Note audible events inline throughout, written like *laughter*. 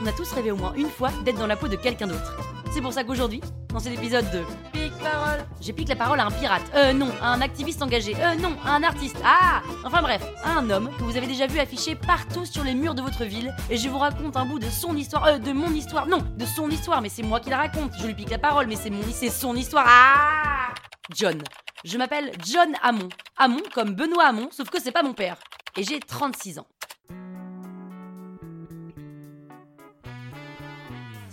On a tous rêvé au moins une fois d'être dans la peau de quelqu'un d'autre. C'est pour ça qu'aujourd'hui, dans cet épisode de Pique parole, j'ai pique la parole à un pirate. Euh non, à un activiste engagé. Euh non, à un artiste. Ah Enfin bref, à un homme que vous avez déjà vu affiché partout sur les murs de votre ville. Et je vous raconte un bout de son histoire. Euh, de mon histoire. Non, de son histoire, mais c'est moi qui la raconte. Je lui pique la parole, mais c'est mon c'est son histoire. Ah John. Je m'appelle John Hamon. Hamon comme Benoît Hamon, sauf que c'est pas mon père. Et j'ai 36 ans.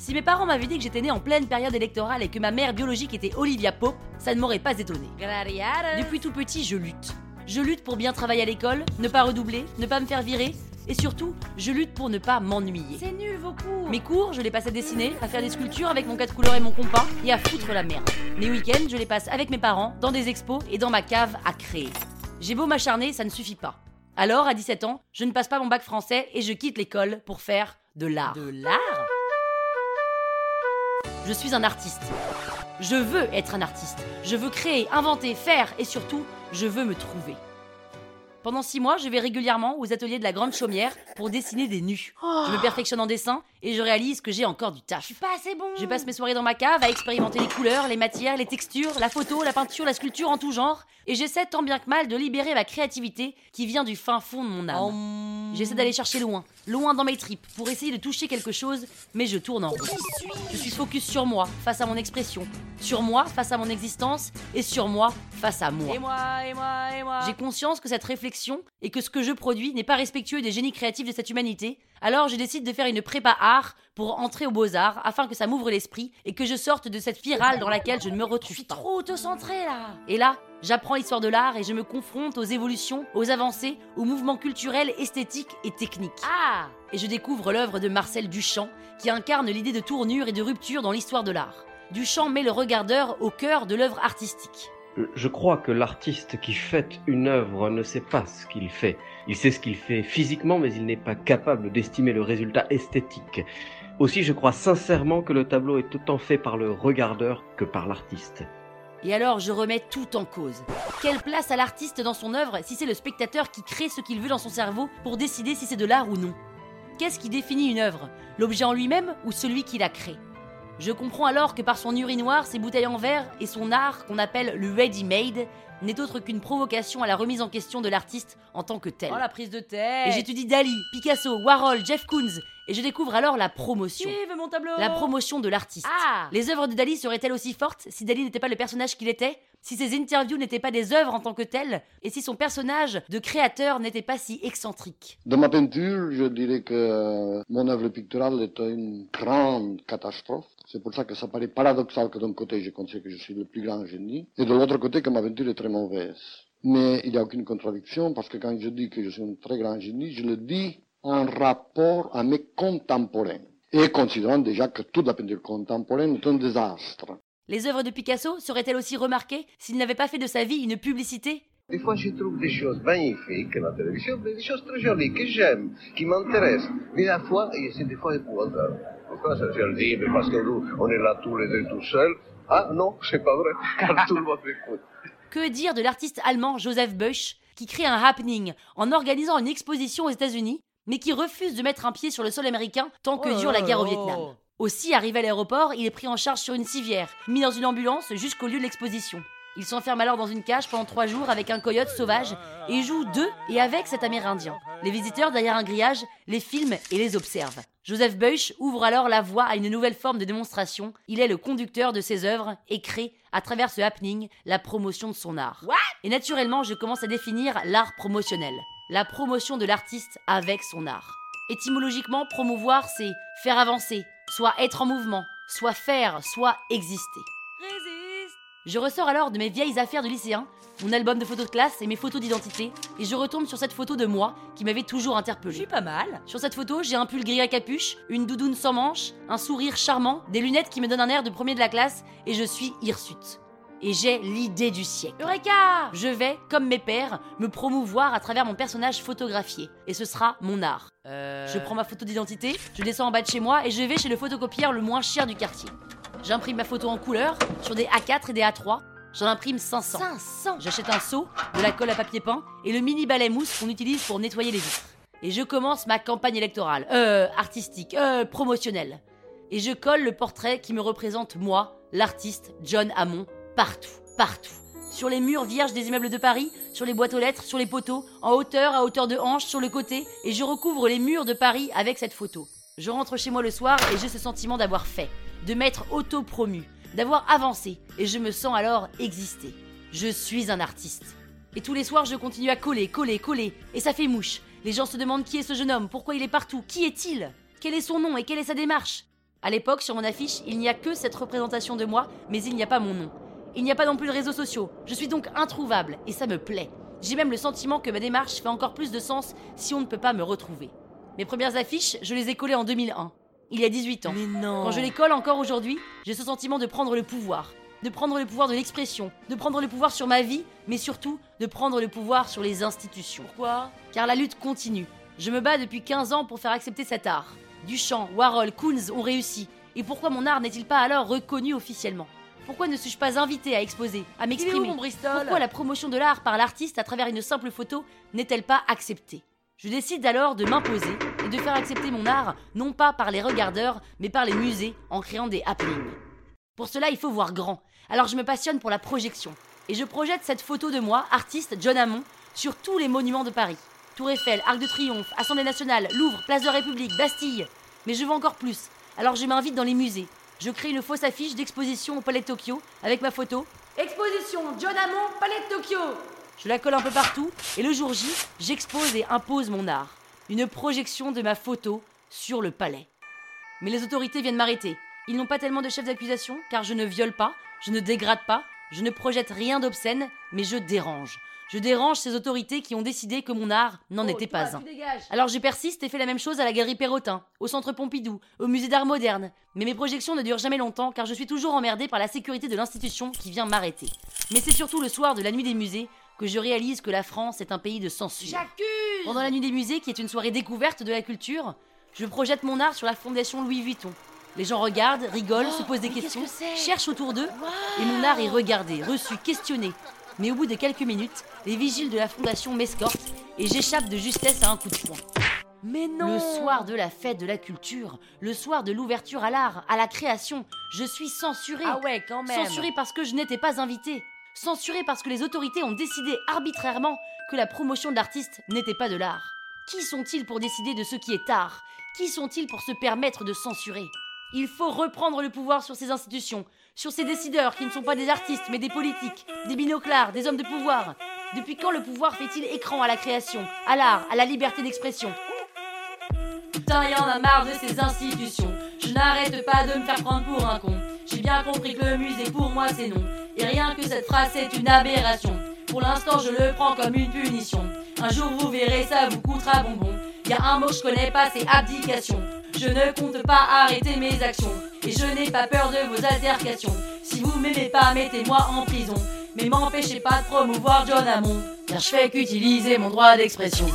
Si mes parents m'avaient dit que j'étais né en pleine période électorale et que ma mère biologique était Olivia Pope, ça ne m'aurait pas étonné. Depuis tout petit, je lutte. Je lutte pour bien travailler à l'école, ne pas redoubler, ne pas me faire virer, et surtout, je lutte pour ne pas m'ennuyer. C'est nul vos cours Mes cours, je les passe à dessiner, à faire des sculptures avec mon 4 couleurs et mon compas, et à foutre la merde. Les week-ends, je les passe avec mes parents, dans des expos et dans ma cave à créer. J'ai beau m'acharner, ça ne suffit pas. Alors, à 17 ans, je ne passe pas mon bac français et je quitte l'école pour faire de l'art. De l'art? Je suis un artiste. Je veux être un artiste. Je veux créer, inventer, faire et surtout, je veux me trouver. Pendant six mois, je vais régulièrement aux ateliers de la Grande Chaumière pour dessiner des nus. Je me perfectionne en dessin et je réalise que j'ai encore du taf. Je suis pas assez bon Je passe mes soirées dans ma cave à expérimenter les couleurs, les matières, les textures, la photo, la peinture, la sculpture en tout genre. Et j'essaie tant bien que mal de libérer ma créativité qui vient du fin fond de mon âme. Hum. J'essaie d'aller chercher loin, loin dans mes tripes, pour essayer de toucher quelque chose, mais je tourne en rond. Je suis focus sur moi, face à mon expression, sur moi, face à mon existence, et sur moi, face à moi. Et moi, et moi, et moi J'ai conscience que cette réflexion et que ce que je produis n'est pas respectueux des génies créatifs de cette humanité, alors je décide de faire une prépa art pour entrer aux beaux-arts afin que ça m'ouvre l'esprit et que je sorte de cette spirale dans laquelle je ne me retrouve pas. Trop autocentré là Et là, j'apprends l'histoire de l'art et je me confronte aux évolutions, aux avancées, aux mouvements culturels, esthétiques et techniques. Ah Et je découvre l'œuvre de Marcel Duchamp qui incarne l'idée de tournure et de rupture dans l'histoire de l'art. Duchamp met le regardeur au cœur de l'œuvre artistique. Je crois que l'artiste qui fait une œuvre ne sait pas ce qu'il fait. Il sait ce qu'il fait physiquement, mais il n'est pas capable d'estimer le résultat esthétique. Aussi, je crois sincèrement que le tableau est autant fait par le regardeur que par l'artiste. Et alors je remets tout en cause. Quelle place à l'artiste dans son œuvre si c'est le spectateur qui crée ce qu'il veut dans son cerveau pour décider si c'est de l'art ou non? Qu'est-ce qui définit une œuvre? L'objet en lui-même ou celui qui l'a créé Je comprends alors que par son urinoir, ses bouteilles en verre et son art qu'on appelle le ready-made n'est autre qu'une provocation à la remise en question de l'artiste en tant que tel. Oh la prise de tête Et j'étudie Dali, Picasso, Warhol, Jeff Koons et je découvre alors la promotion. Vive mon tableau? La promotion de l'artiste. Ah Les œuvres de Dali seraient-elles aussi fortes si Dali n'était pas le personnage qu'il était? Si ses interviews n'étaient pas des œuvres en tant que telles Et si son personnage de créateur n'était pas si excentrique Dans ma peinture, je dirais que mon œuvre picturale est une grande catastrophe. C'est pour ça que ça paraît paradoxal que d'un côté je considère que je suis le plus grand génie, et de l'autre côté que ma peinture est très mauvaise. Mais il n'y a aucune contradiction parce que quand je dis que je suis un très grand génie, je le dis en rapport à mes contemporains. Et considérant déjà que toute la peinture contemporaine est un désastre. Les œuvres de Picasso seraient-elles aussi remarquées s'il n'avait pas fait de sa vie une publicité? Des fois, je trouve des choses magnifiques à la télévision, des choses très jolies que j'aime, qui m'intéressent. Mais à la fois, c'est des fois épouvantable. Pourquoi ça, je le Mais parce que nous, on est là tous les deux tout seuls. Ah non, c'est pas vrai, *laughs* car tout le monde m'écoute. Que dire de l'artiste allemand Joseph Beuys qui crée un happening en organisant une exposition aux États-Unis, mais qui refuse de mettre un pied sur le sol américain tant que Oh dure la guerre au. Vietnam? Aussi, arrivé à l'aéroport, il est pris en charge sur une civière, mis dans une ambulance jusqu'au lieu de l'exposition. Il s'enferme alors dans une cage pendant trois jours avec un coyote sauvage et joue de et avec cet Amérindien. Les visiteurs, derrière un grillage, les filment et les observent. Joseph Beuys ouvre alors la voie à une nouvelle forme de démonstration. Il est le conducteur de ses œuvres et crée, à travers ce happening, la promotion de son art. What? Et naturellement, je commence à définir l'art promotionnel. La promotion de l'artiste avec son art. Étymologiquement, promouvoir, c'est faire avancer, soit être en mouvement, soit faire, soit exister. Résiste Je ressors alors de mes vieilles affaires de lycéen, mon album de photos de classe et mes photos d'identité, et je retombe sur cette photo de moi qui m'avait toujours Je interpellé. suis pas mal. Sur cette photo, j'ai un pull gris à capuche, une doudoune sans manches, un sourire charmant, des lunettes qui me donnent un air de premier de la classe, et je suis hirsute. Et j'ai l'idée du siècle. Eureka Je vais, comme mes pères, me promouvoir à travers mon personnage photographié. Et ce sera mon art. Euh... Je prends ma photo d'identité, je descends en bas de chez moi et je vais chez le photocopieur le moins cher du quartier. J'imprime ma photo en couleur sur des A4 et des A3. J'en imprime 500. 500 J'achète un seau, de la colle à papier peint et le mini balai mousse qu'on utilise pour nettoyer les vitres. Et je commence ma campagne électorale, euh, artistique, euh, promotionnelle. Et je colle le portrait qui me représente moi, l'artiste John Hammond, partout, partout. Sur les murs vierges des immeubles de Paris, sur les boîtes aux lettres, sur les poteaux, en hauteur, à hauteur de hanche, sur le côté, et je recouvre les murs de Paris avec cette photo. Je rentre chez moi le soir et j'ai ce sentiment d'avoir fait, de m'être auto-promu, d'avoir avancé, et je me sens alors exister. Je suis un artiste. Et tous les soirs, je continue à coller, coller, coller, et ça fait mouche. Les gens se demandent qui est ce jeune homme, pourquoi il est partout, qui est-il Quel est son nom et quelle est sa démarche À l'époque, sur mon affiche, il n'y a que cette représentation de moi, mais il n'y a pas mon nom. Il n'y a pas non plus de réseaux sociaux. Je suis donc introuvable, et ça me plaît. J'ai même le sentiment que ma démarche fait encore plus de sens si on ne peut pas me retrouver. Mes premières affiches, je les ai collées en 2001, il y a 18 ans. Mais non Quand je les colle encore aujourd'hui, j'ai ce sentiment de prendre le pouvoir. De prendre le pouvoir de l'expression, de prendre le pouvoir sur ma vie, mais surtout de prendre le pouvoir sur les institutions. Pourquoi? Car la lutte continue. Je me bats depuis 15 ans pour faire accepter cet art. Duchamp, Warhol, Koons ont réussi. Et pourquoi mon art n'est-il pas alors reconnu officiellement? Pourquoi ne suis-je pas invité à exposer, à m'exprimer Pourquoi la promotion de l'art par l'artiste à travers une simple photo n'est-elle pas acceptée? Je décide alors de m'imposer et de faire accepter mon art non pas par les regardeurs, mais par les musées en créant des happenings. Pour cela, il faut voir grand. Alors je me passionne pour la projection. Et je projette cette photo de moi, artiste John Hammond, sur tous les monuments de Paris. Tour Eiffel, Arc de Triomphe, Assemblée nationale, Louvre, Place de la République, Bastille. Mais je veux encore plus. Alors je m'invite dans les musées. Je crée une fausse affiche d'exposition au Palais de Tokyo avec ma photo. Exposition John Hammond, Palais de Tokyo Je la colle un peu partout et le jour J, j'expose et impose mon art. Une projection de ma photo sur le palais. Mais les autorités viennent m'arrêter. Ils n'ont pas tellement de chefs d'accusation car je ne viole pas, je ne dégrade pas, je ne projette rien d'obscène, mais je dérange. Je dérange ces autorités qui ont décidé que mon art n'en Oh, était toi, pas un. Alors je persiste et fais la même chose à la galerie Perrotin, au centre Pompidou, au musée d'art moderne. Mais mes projections ne durent jamais longtemps car je suis toujours emmerdée par la sécurité de l'institution qui vient m'arrêter. Mais c'est surtout le soir de la nuit des musées que je réalise que la France est un pays de censure. J'accuse Pendant la nuit des musées, qui est une soirée découverte de la culture, je projette mon art sur la fondation Louis Vuitton. Les gens regardent, rigolent, Oh, se posent des qu'est-ce questions, que cherchent autour d'eux, et mon art est regardé, reçu, questionné. Mais au bout de quelques minutes, les vigiles de la fondation m'escortent et j'échappe de justesse à un coup de poing. Mais non Le soir de la fête de la culture, le soir de l'ouverture à l'art, à la création, je suis censurée. Ah ouais, quand même Censurée parce que je n'étais pas invitée. Censurée parce que les autorités ont décidé arbitrairement que la promotion de l'artiste n'était pas de l'art. Qui sont-ils pour décider de ce qui est art? Qui sont-ils pour se permettre de censurer? Il faut reprendre le pouvoir sur ces institutions, sur ces décideurs qui ne sont pas des artistes mais des politiques, des binoclars, des hommes de pouvoir. Depuis quand le pouvoir fait-il écran à la création, à l'art, à la liberté d'expression? Putain, y en a marre de ces institutions. Je n'arrête pas de me faire prendre pour un con. J'ai bien compris que le musée pour moi c'est non. Et rien que cette phrase c'est une aberration. Pour l'instant je le prends comme une punition. Un jour vous verrez ça vous coûtera bonbon. Y a un mot que je connais pas c'est abdication. Je ne compte pas arrêter mes actions. Et je n'ai pas peur de vos altercations. Si vous m'aimez pas mettez-moi en prison. Mais m'empêchez pas de promouvoir John Hammond. Car je fais qu'utiliser mon droit d'expression.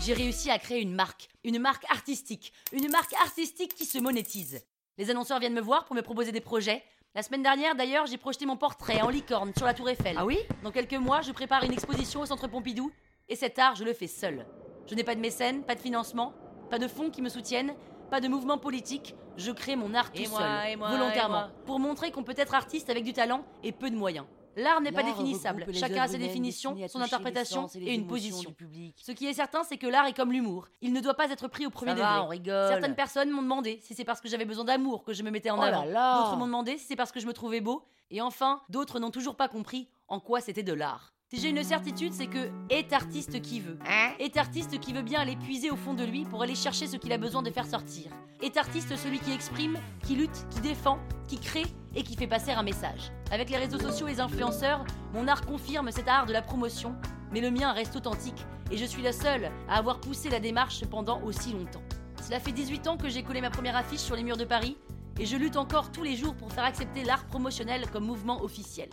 J'ai réussi à créer une marque, une marque artistique, une marque artistique qui se monétise. Les annonceurs viennent me voir pour me proposer des projets. La semaine dernière, d'ailleurs, j'ai projeté mon portrait en licorne sur la Tour Eiffel. Ah oui? Dans quelques mois, je prépare une exposition au Centre Pompidou, et cet art, je le fais seul. Je n'ai pas de mécène, pas de financement, pas de fonds qui me soutiennent, pas de mouvement politique. Je crée mon art tout moi, seul, et moi, volontairement, et moi. pour montrer qu'on peut être artiste avec du talent et peu de moyens. L'art n'est pas définissable. Chacun a ses définitions, son interprétation et une position. du public. Ce qui est certain, c'est que l'art est comme l'humour. Il ne doit pas être pris au premier Ça degré. va, on rigole. Certaines personnes m'ont demandé si c'est parce que j'avais besoin d'amour que je me mettais en Oh avant. là. D'autres m'ont demandé si c'est parce que je me trouvais beau. Et enfin, d'autres n'ont toujours pas compris en quoi c'était de l'art. Si j'ai une certitude, c'est que est artiste qui veut. Hein Est artiste qui veut bien aller puiser au fond de lui pour aller chercher ce qu'il a besoin de faire sortir. Est artiste celui qui exprime, qui lutte, qui défend, qui crée et qui fait passer un message. Avec les réseaux sociaux et les influenceurs, mon art confirme cet art de la promotion, mais le mien reste authentique et je suis la seule à avoir poussé la démarche pendant aussi longtemps. Cela fait 18 ans que j'ai collé ma première affiche sur les murs de Paris et je lutte encore tous les jours pour faire accepter l'art promotionnel comme mouvement officiel.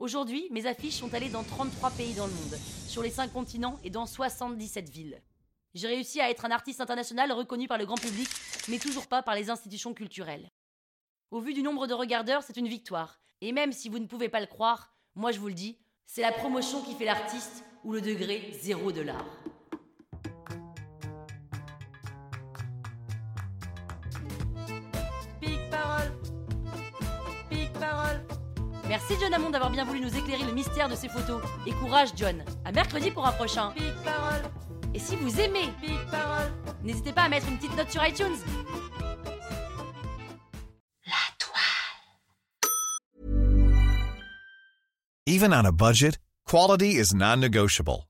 Aujourd'hui, mes affiches sont allées dans 33 pays dans le monde, sur les 5 continents et dans 77 villes. J'ai réussi à être un artiste international reconnu par le grand public, mais toujours pas par les institutions culturelles. Au vu du nombre de regardeurs, c'est une victoire. Et même si vous ne pouvez pas le croire, moi je vous le dis, c'est la promotion qui fait l'artiste ou le degré zéro de l'art. Merci John Hammond d'avoir bien voulu nous éclairer le mystère de ces photos. Et courage John. À mercredi pour un prochain. Parole. Et si vous aimez Pic parole, n'hésitez pas à mettre une petite note sur iTunes. Even on a budget, quality is non-negotiable.